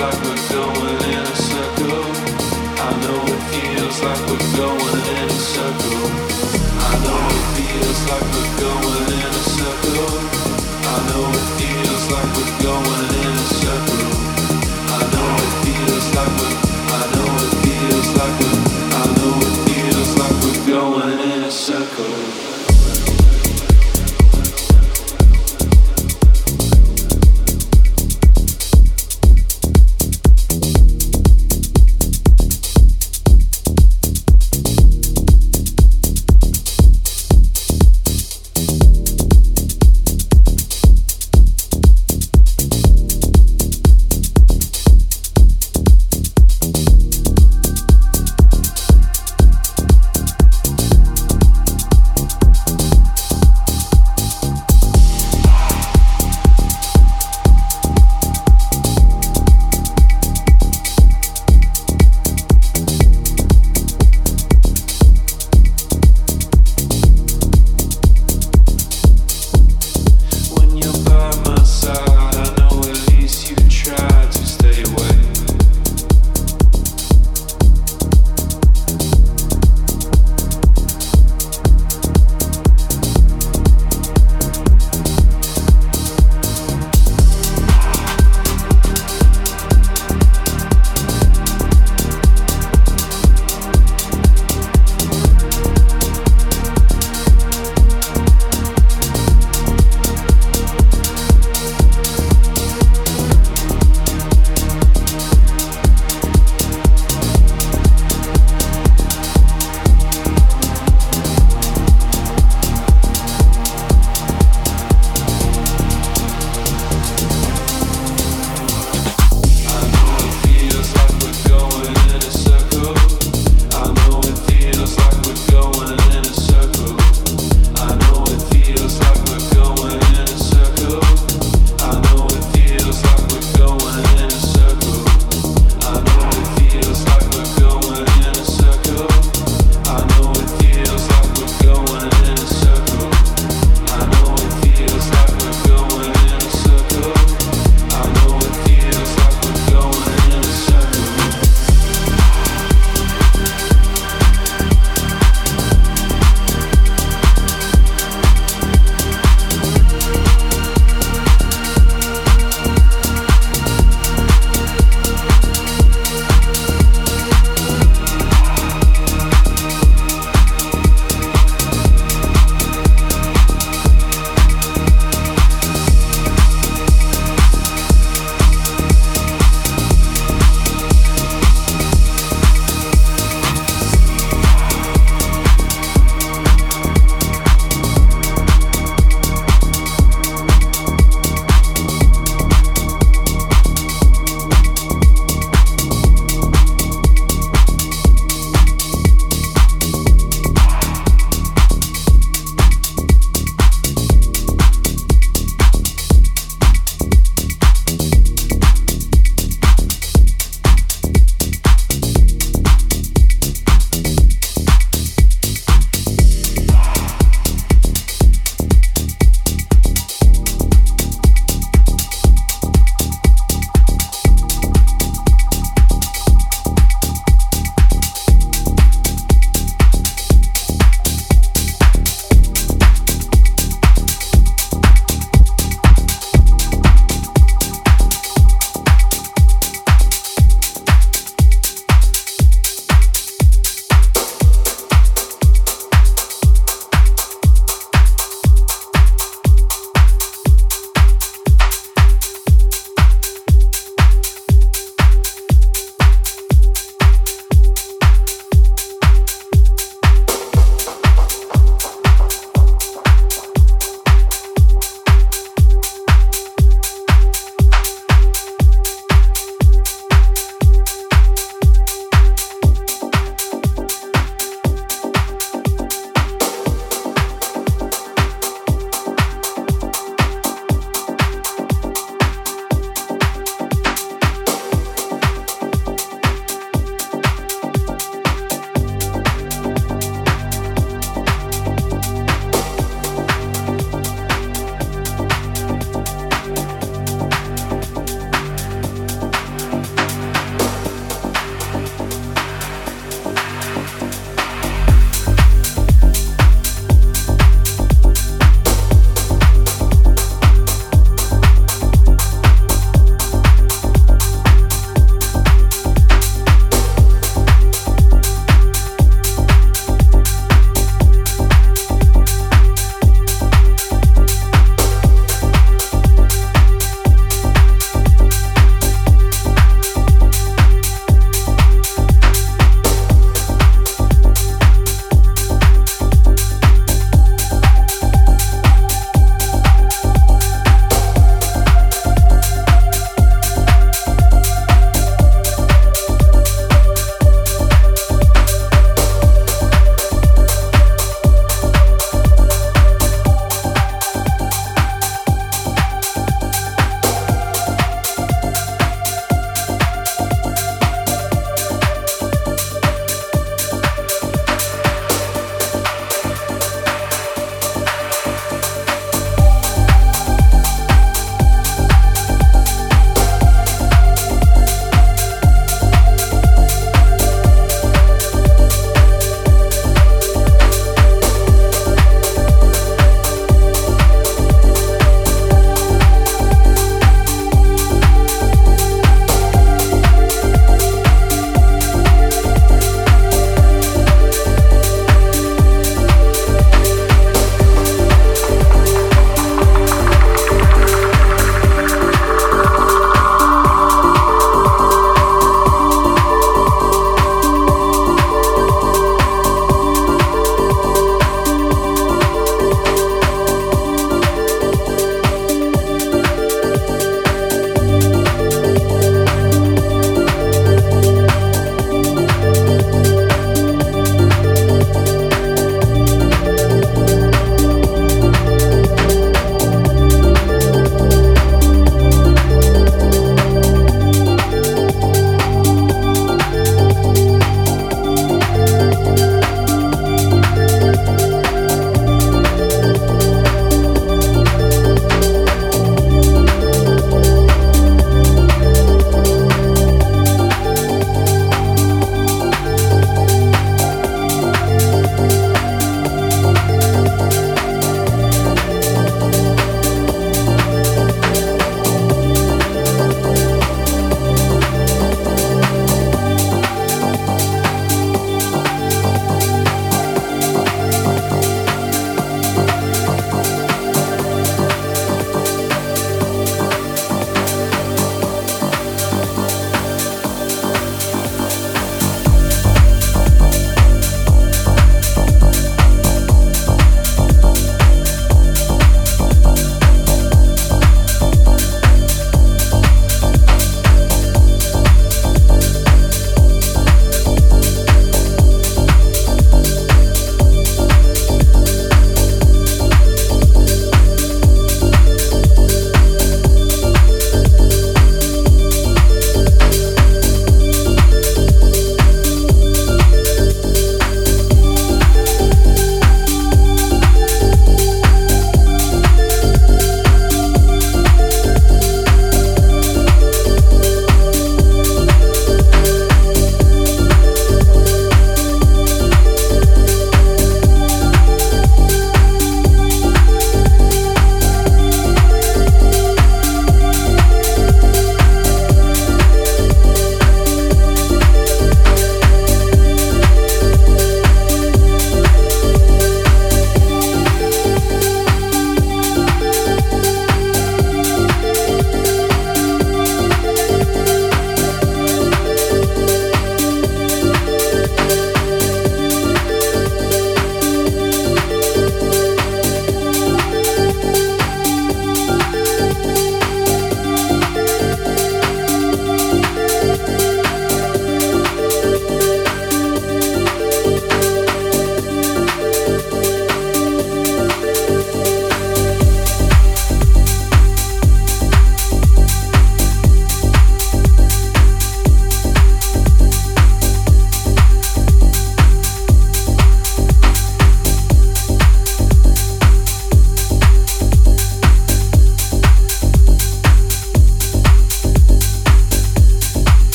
like